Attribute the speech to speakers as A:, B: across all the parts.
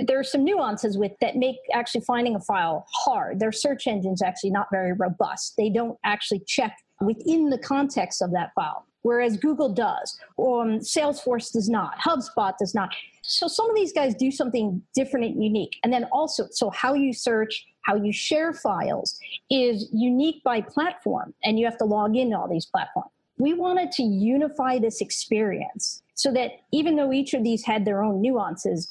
A: There are some nuances with that make actually finding a file hard. Their search engine's actually not very robust. They don't actually check within the context of that file whereas Google does, or um, Salesforce does not, HubSpot does not. So some of these guys do something different and unique. And then also, so how you search, how you share files is unique by platform, and you have to log into all these platforms. We wanted to unify this experience so that even though each of these had their own nuances,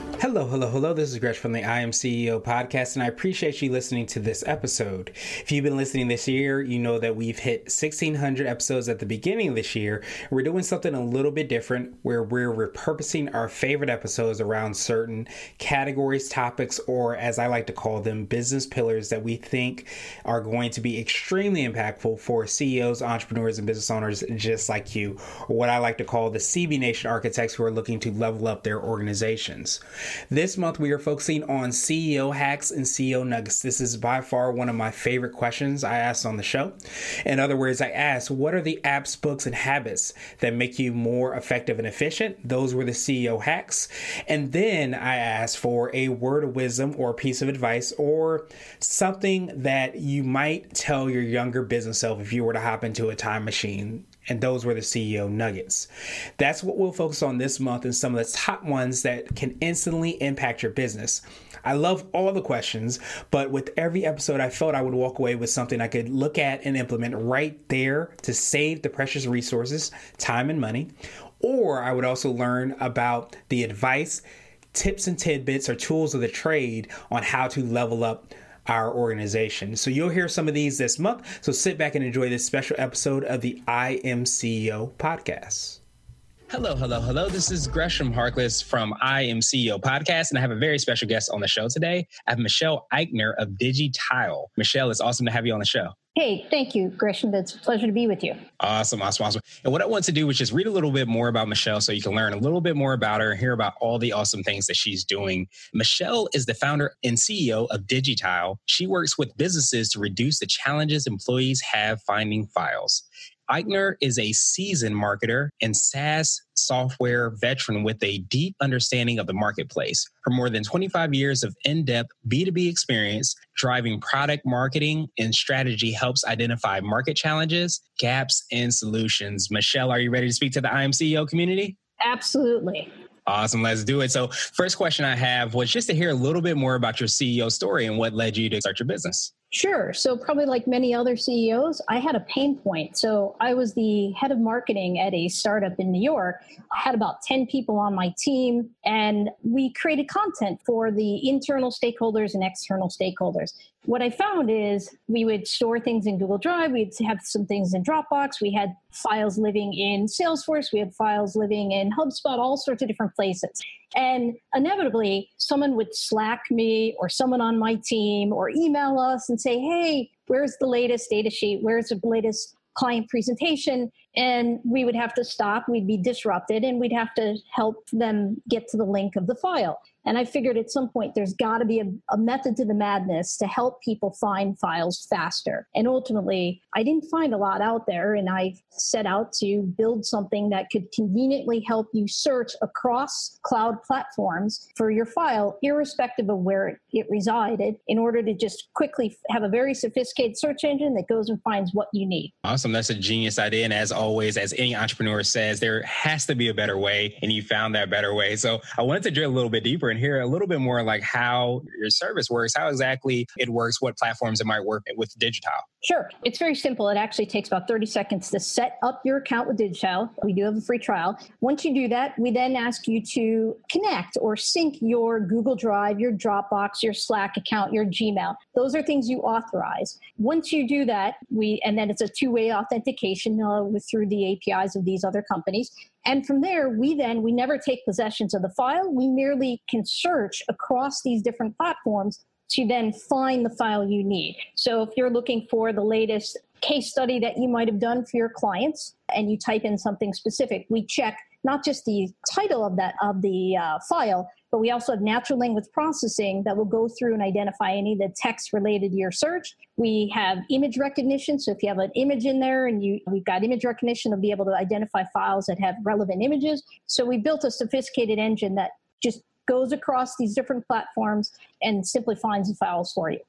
B: Hello, hello, hello. This is Gresh from the I Am CEO podcast, and I appreciate you listening to this episode. If you've been listening this year, you know that we've hit 1,600 episodes at the beginning of this year. We're doing something a little bit different where we're repurposing our favorite episodes around certain categories, topics, or as I like to call them, business pillars that we think are going to be extremely impactful for CEOs, entrepreneurs, and business owners just like you, or what I like to call the CB Nation architects who are looking to level up their organizations. This month, we are focusing on CEO hacks and CEO nuggets. This is by far one of my favorite questions I asked on the show. In other words, I asked, what are the apps, books, and habits that make you more effective and efficient? Those were the CEO hacks. And then I asked for a word of wisdom or a piece of advice or something that you might tell your younger business self if you were to hop into a time machine and those were the CEO nuggets. That's what we'll focus on this month and some of the top ones that can instantly impact your business. I love all the questions, but with every episode, I felt I would walk away with something I could look at and implement right there to save the precious resources, time, and money. Or I would also learn about the advice, tips, and tidbits or tools of the trade on how to level up our organization. So you'll hear some of these this month. So sit back and enjoy this special episode of the I Am CEO podcast. Hello, hello, hello. This is Gresham Harkless from I Am CEO podcast, and I have a very special guest on the show today. I have Michelle Eichner of Digitile. Michelle, it's awesome to have you on the show.
A: Hey, thank you, Gresham. It's a pleasure to be with you.
B: Awesome, awesome, awesome. And what I want to do is just read a little bit more about Michelle so you can learn a little bit more about her and hear about all the awesome things that she's doing. Michelle is the founder and CEO of Digitile. She works with businesses to reduce the challenges employees have finding files. Eichner is a seasoned marketer and SaaS software veteran with a deep understanding of the marketplace. Her more than 25 years of in depth B2B experience driving product marketing and strategy helps identify market challenges, gaps, and solutions. Michelle, are you ready to speak to the I Am CEO community?
A: Absolutely.
B: Awesome. Let's do it. So, first question I have was just to hear a little bit more about your CEO story and what led you to start your business.
A: Sure. So, probably like many other CEOs, I had a pain point. So, I was the head of marketing at a startup in New York. I had about 10 people on my team, and we created content for the internal stakeholders and external stakeholders. What I found is we would store things in Google Drive, we'd have some things in Dropbox, we had files living in Salesforce, we had files living in HubSpot, all sorts of different places. And inevitably, someone would Slack me or someone on my team or email us and say, hey, where's the latest data sheet? Where's the latest client presentation? And we would have to stop, we'd be disrupted, and we'd have to help them get to the link of the file. And I figured at some point there's got to be a, a, method to the madness to help people find files faster. And ultimately, I didn't find a lot out there. And I set out to build something that could conveniently help you search across cloud platforms for your file, irrespective of where it, it resided, in order to just quickly have a very sophisticated search engine that goes and finds what you need.
B: Awesome. That's a genius idea. And as always, as any entrepreneur says, there has to be a better way. And you found that better way. So I wanted to drill a little bit deeper and hear a little bit more like how your service works, how exactly it works, what platforms it might work with Digitile.
A: Sure. It's very simple. It actually takes about 30 seconds to set up your account with Digitile. We do have a free trial. Once you do that, we then ask you to connect or sync your Google Drive, your Dropbox, your Slack account, your Gmail. Those are things you authorize. Once you do that, we and then it's a two-way authentication uh, through the APIs of these other companies. And from there, we then we never take possessions of the file. We merely can search across these different platforms to then find the file you need. So if you're looking for the latest case study that you might have done for your clients and you type in something specific, we check not just the title of that of the uh, file, but we also have natural language processing that will go through and identify any of the text related to your search. We have image recognition, so if you have an image in there and you we've got image recognition to be able to identify files that have relevant images. So we built a sophisticated engine that just goes across these different platforms and simply finds the files for you.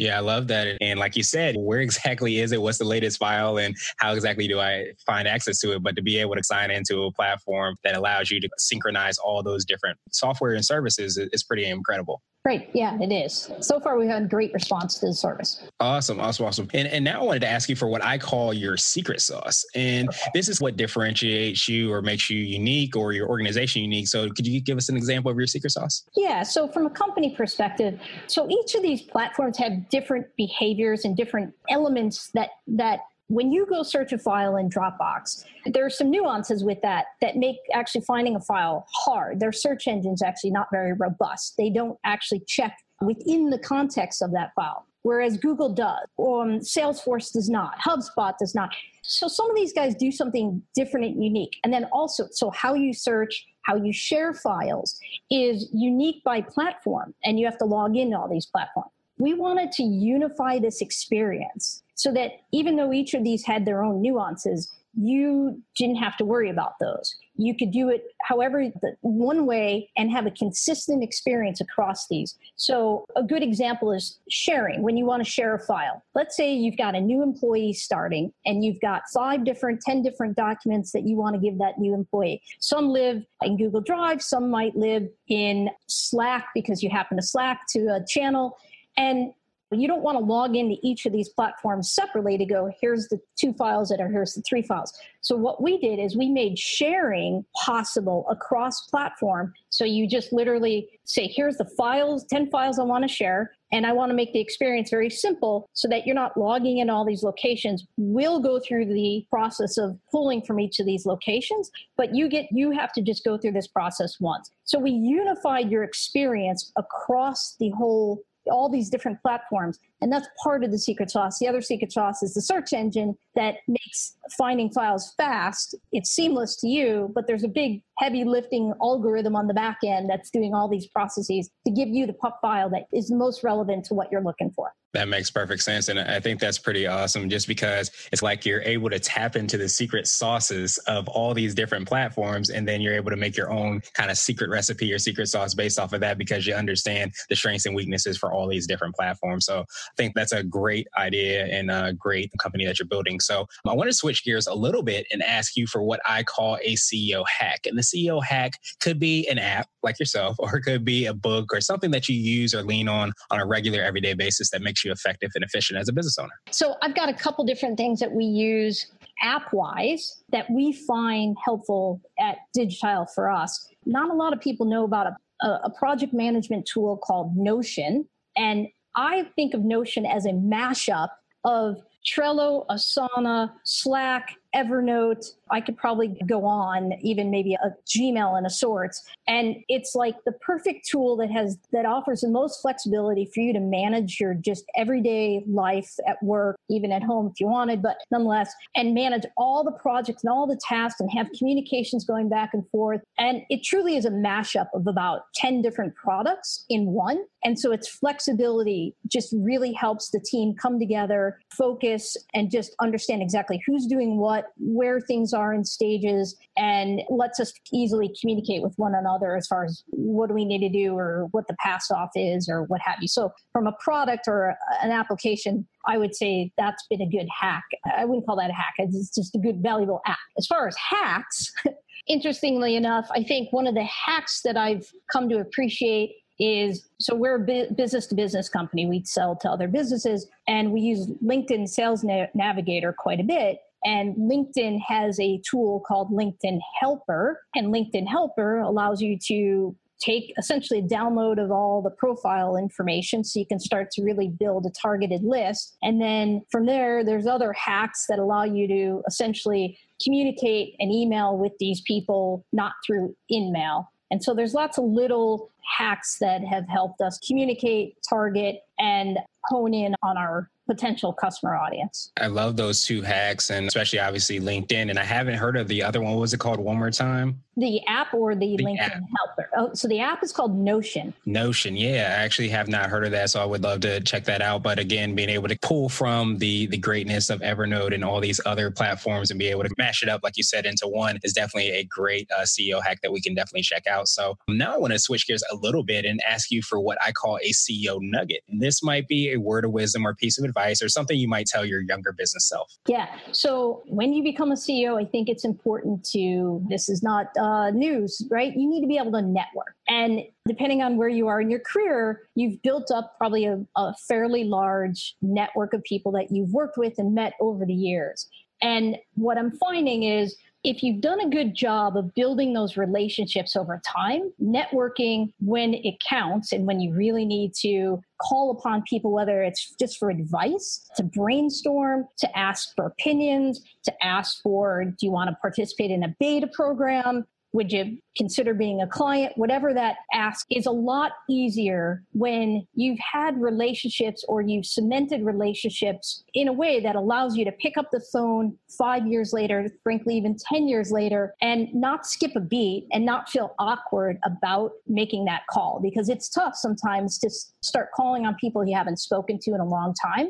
C: Yeah, I love that. And like you said, where exactly is it? What's the latest file? And how exactly do I find access to it? But to be able to sign into a platform that allows you to synchronize all those different software and services is pretty incredible.
A: Great. Yeah, it is. So far, we've had great response to the service.
C: Awesome. Awesome. Awesome. And, and now I wanted to ask you for what I call your secret sauce. And this is what differentiates you or makes you unique or your organization unique. So could you give us an example of your secret sauce?
A: Yeah. So from a company perspective, so each of these platforms have different behaviors and different elements that, that when you go search a file in Dropbox, there are some nuances with that that make actually finding a file hard. Their search engine's actually not very robust. They don't actually check within the context of that file, whereas Google does, um, Salesforce does not, HubSpot does not. So some of these guys do something different and unique. And then also, so how you search, how you share files is unique by platform, and you have to log into all these platforms. We wanted to unify this experience so that even though each of these had their own nuances, you didn't have to worry about those. You could do it however the one way and have a consistent experience across these. So a good example is sharing when you want to share a file. Let's say you've got a new employee starting and you've got five different, 10 different documents that you want to give that new employee. Some live in Google Drive, some might live in Slack because you happen to Slack to a channel. And you don't want to log into each of these platforms separately to go, here's the two files that are, here's the three files. So what we did is we made sharing possible across platform. So you just literally say, here's the files, 10 files I want to share. And I want to make the experience very simple so that you're not logging in all these locations. We'll go through the process of pulling from each of these locations, but you get you have to just go through this process once. So we unified your experience across the whole all these different platforms. And that's part of the secret sauce. The other secret sauce is the search engine that makes finding files fast. It's seamless to you, but there's a big heavy lifting algorithm on the back end that's doing all these processes to give you the file that is most relevant to what you're looking for.
C: That makes perfect sense. And I think that's pretty awesome just because it's like you're able to tap into the secret sauces of all these different platforms. And then you're able to make your own kind of secret recipe or secret sauce based off of that because you understand the strengths and weaknesses for all these different platforms. So I think that's a great idea and a great company that you're building. So I want to switch gears a little bit and ask you for what I call a CEO hack. And the CEO hack could be an app like yourself, or it could be a book or something that you use or lean on on a regular everyday basis that makes you effective and efficient as a business owner?
A: So I've got a couple different things that we use app wise that we find helpful at Digitile for us. Not a lot of people know about a, a project management tool called Notion. And I think of Notion as a mashup of Trello, Asana, Slack, Evernote. I could probably go on, even maybe a Gmail and a sorts. And it's like the perfect tool that has that offers the most flexibility for you to manage your just everyday life at work, even at home if you wanted, but nonetheless, and manage all the projects and all the tasks and have communications going back and forth. And it truly is a mashup of about 10 different products in one. And so its flexibility just really helps the team come together, focus, and just understand exactly who's doing what where things are in stages and lets us easily communicate with one another as far as what do we need to do or what the pass off is or what have you so from a product or an application i would say that's been a good hack i wouldn't call that a hack it's just a good valuable app as far as hacks interestingly enough i think one of the hacks that i've come to appreciate is so we're a business to business company. We sell to other businesses and we use LinkedIn Sales Navigator quite a bit. And LinkedIn has a tool called LinkedIn Helper. And LinkedIn Helper allows you to take essentially a download of all the profile information so you can start to really build a targeted list. And then from there, there's other hacks that allow you to essentially communicate an email with these people, not through InMail. And so there's lots of little hacks that have helped us communicate, target, and hone in on our potential customer audience.
C: I love those two hacks and especially obviously LinkedIn. And I haven't heard of the other one. What was it called one more time?
A: The app or the, the LinkedIn app. helper? Oh, so the app is called Notion.
C: Notion. Yeah, I actually have not heard of that. So I would love to check that out. But again, being able to pull from the the greatness of Evernote and all these other platforms and be able to mash it up, like you said, into one is definitely a great uh, CEO hack that we can definitely check out. So now I want to switch gears a little bit and ask you for what I call a CEO nugget. And this might be a word of wisdom or piece of advice or something you might tell your younger business self?
A: Yeah. So when you become a CEO, I think it's important to, this is not uh, news, right? You need to be able to network. And depending on where you are in your career, you've built up probably a, a fairly large network of people that you've worked with and met over the years. And what I'm finding is if you've done a good job of building those relationships over time, networking when it counts and when you really need to call upon people, whether it's just for advice, to brainstorm, to ask for opinions, to ask for, do you want to participate in a beta program? Would you consider being a client? Whatever that ask is a lot easier when you've had relationships or you've cemented relationships in a way that allows you to pick up the phone five years later, frankly, even 10 years later, and not skip a beat and not feel awkward about making that call because it's tough sometimes to start calling on people you haven't spoken to in a long time.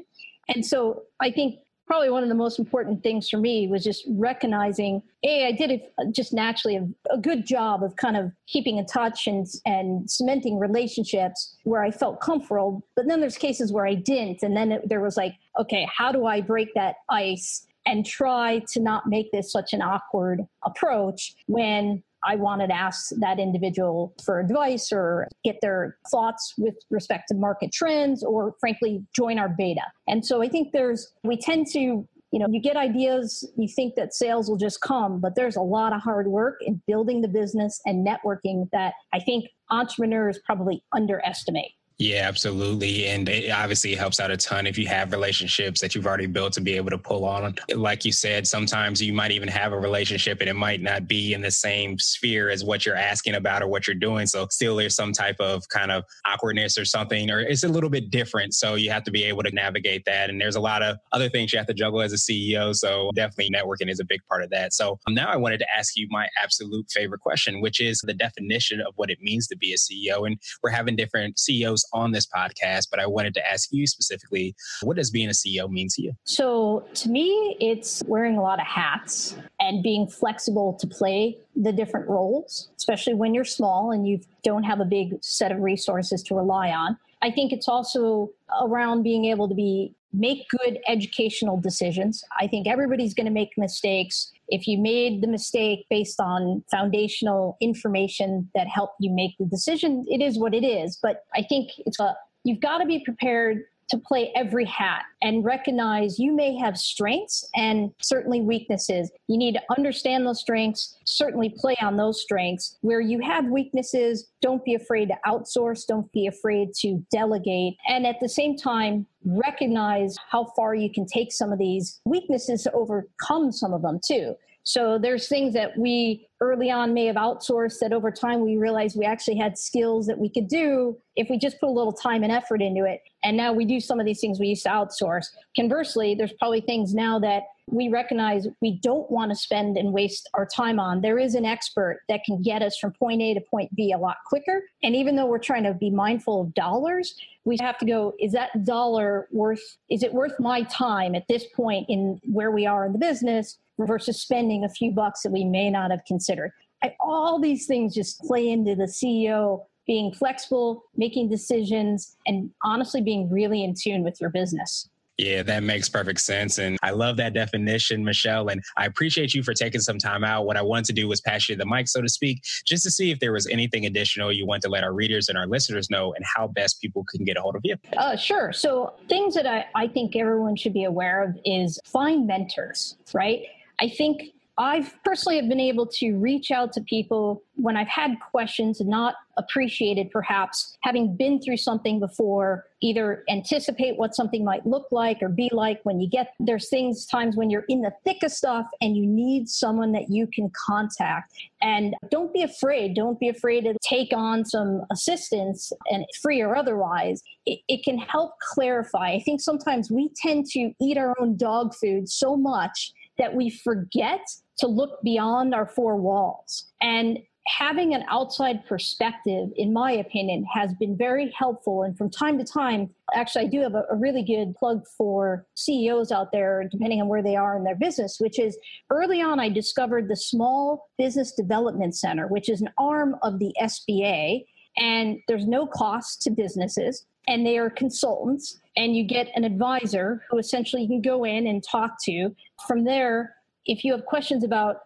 A: And so I think probably one of the most important things for me was just recognizing a i did it just naturally a, a, good job of kind of keeping in touch and and cementing relationships where i felt comfortable. But then there's cases where i didn't and then it, there was like okay how do i break that ice and try to not make this such an awkward approach when I wanted to ask that individual for advice or get their thoughts with respect to market trends or frankly join our beta. And so I think there's, we tend to you know, you get ideas, you think that sales will just come, but there's a lot of hard work in building the business and networking that I think entrepreneurs probably underestimate.
C: Yeah, absolutely. And it obviously helps out a ton if you have relationships that you've already built to be able to pull on. Like you said, sometimes you might even have a relationship and it might not be in the same sphere as what you're asking about or what you're doing. So still there's some type of kind of awkwardness or something, or it's a little bit different. So you have to be able to navigate that. And there's a lot of other things you have to juggle as a CEO. So definitely networking is a big part of that. So now I wanted to ask you my absolute favorite question, which is the definition of what it means to be a CEO. And we're having different CEOs on this podcast, but I wanted to ask you specifically what does being a CEO mean to you?
A: So, to me, it's wearing a lot of hats and being flexible to play the different roles, especially when you're small and you don't have a big set of resources to rely on. I think it's also around being able to be make good educational decisions. I think everybody's going to make mistakes. If you made the mistake based on foundational information that helped you make the decision, it is what it is. But I think it's a you've got to be prepared to play every hat and recognize you may have strengths and certainly weaknesses. You need to understand those strengths, certainly play on those strengths. Where you have weaknesses, don't be afraid to outsource, don't be afraid to delegate. And at the same time, recognize how far you can take some of these weaknesses to overcome some of them too. So there's things that we early on may have outsourced that over time we realized we actually had skills that we could do if we just put a little time and effort into it. And now we do some of these things we used to outsource. Conversely, there's probably things now that we recognize we don't want to spend and waste our time on. There is an expert that can get us from point A to point B a lot quicker. And even though we're trying to be mindful of dollars, we have to go, is that dollar worth, is it worth my time at this point in where we are in the business? Versus spending a few bucks that we may not have considered. I, all these things just play into the CEO being flexible, making decisions, and honestly being really in tune with your business.
C: Yeah, that makes perfect sense. And I love that definition, Michelle. And I appreciate you for taking some time out. What I wanted to do was pass you the mic, so to speak, just to see if there was anything additional you want to let our readers and our listeners know and how best people can get a hold of you.
A: Uh, sure. So, things that I, I think everyone should be aware of is find mentors, right? I think I've personally have been able to reach out to people when I've had questions not appreciated perhaps having been through something before, either anticipate what something might look like or be like when you get there's things times when you're in the thick of stuff and you need someone that you can contact. And don't be afraid. Don't be afraid to take on some assistance and free or otherwise. It, it can help clarify. I think sometimes we tend to eat our own dog food so much that we forget to look beyond our four walls. And having an outside perspective, in my opinion, has been very helpful. And from time to time, actually, I do have a, a, really good plug for CEOs out there, depending on where they are in their business, which is early on, I discovered the Small Business Development Center, which is an arm of the SBA. And there's no cost to businesses, and they are consultants. And you get an advisor who essentially you can go in and talk to. From there, if you have questions about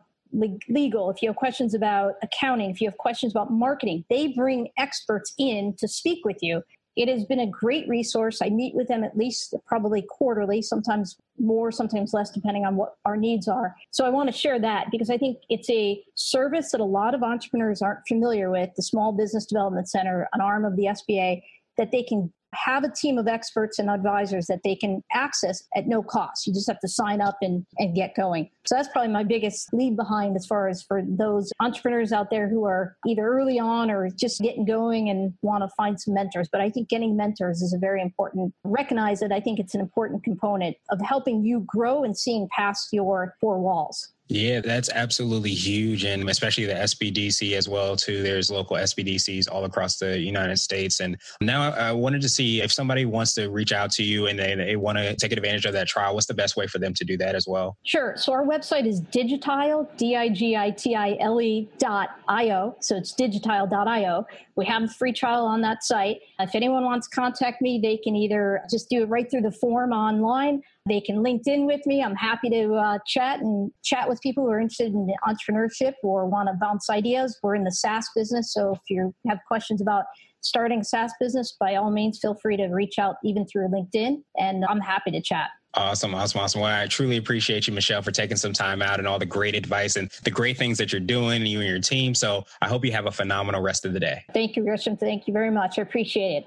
A: legal, if you have questions about accounting, if you have questions about marketing, they bring experts in to speak with you. It has been a great resource. I meet with them at least probably quarterly, sometimes more, sometimes less, depending on what our needs are. So I want to share that because I think it's a service that a lot of entrepreneurs aren't familiar with the Small Business Development Center, an arm of the SBA, that they can have a team of experts and advisors that they can access at no cost. You just have to sign up and, and get going. So that's probably my biggest lead behind as far as for those entrepreneurs out there who are either early on or just getting going and want to find some mentors. But I think getting mentors is a very important, recognize that I think it's an important component of helping you grow and seeing past your four walls.
C: Yeah, that's absolutely huge. And especially the SBDC as well, too. There's local SBDCs all across the United States. And now I wanted to see if somebody wants to reach out to you and they, they want to take advantage of that trial, what's the best way for them to do that as well?
A: Sure. So our website is digitile, D-I-G-I-T-I-L-E dot I-O. So it's digitile.io. We have a free trial on that site. If anyone wants to contact me, they can either just do it right through the form online they can LinkedIn with me. I'm happy to uh, chat and chat with people who are interested in entrepreneurship or want to bounce ideas. We're in the SaaS business, so if you have questions about starting SaaS business, by all means, feel free to reach out even through LinkedIn, and I'm happy to chat.
C: Awesome, awesome, awesome. Well, I truly appreciate you, Michelle, for taking some time out and all the great advice and the great things that you're doing, you and your team. So I hope you have a phenomenal rest of the day.
A: Thank you, Gresham. Thank you very much. I appreciate it.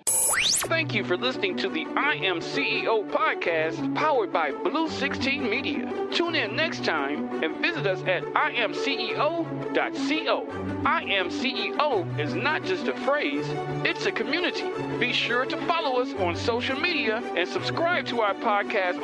D: Thank you for listening to the I Am CEO podcast powered by Blue 16 Media. Tune in next time and visit us at iamceo.co. I Am CEO is not just a phrase, it's a community. Be sure to follow us on social media and subscribe to our podcast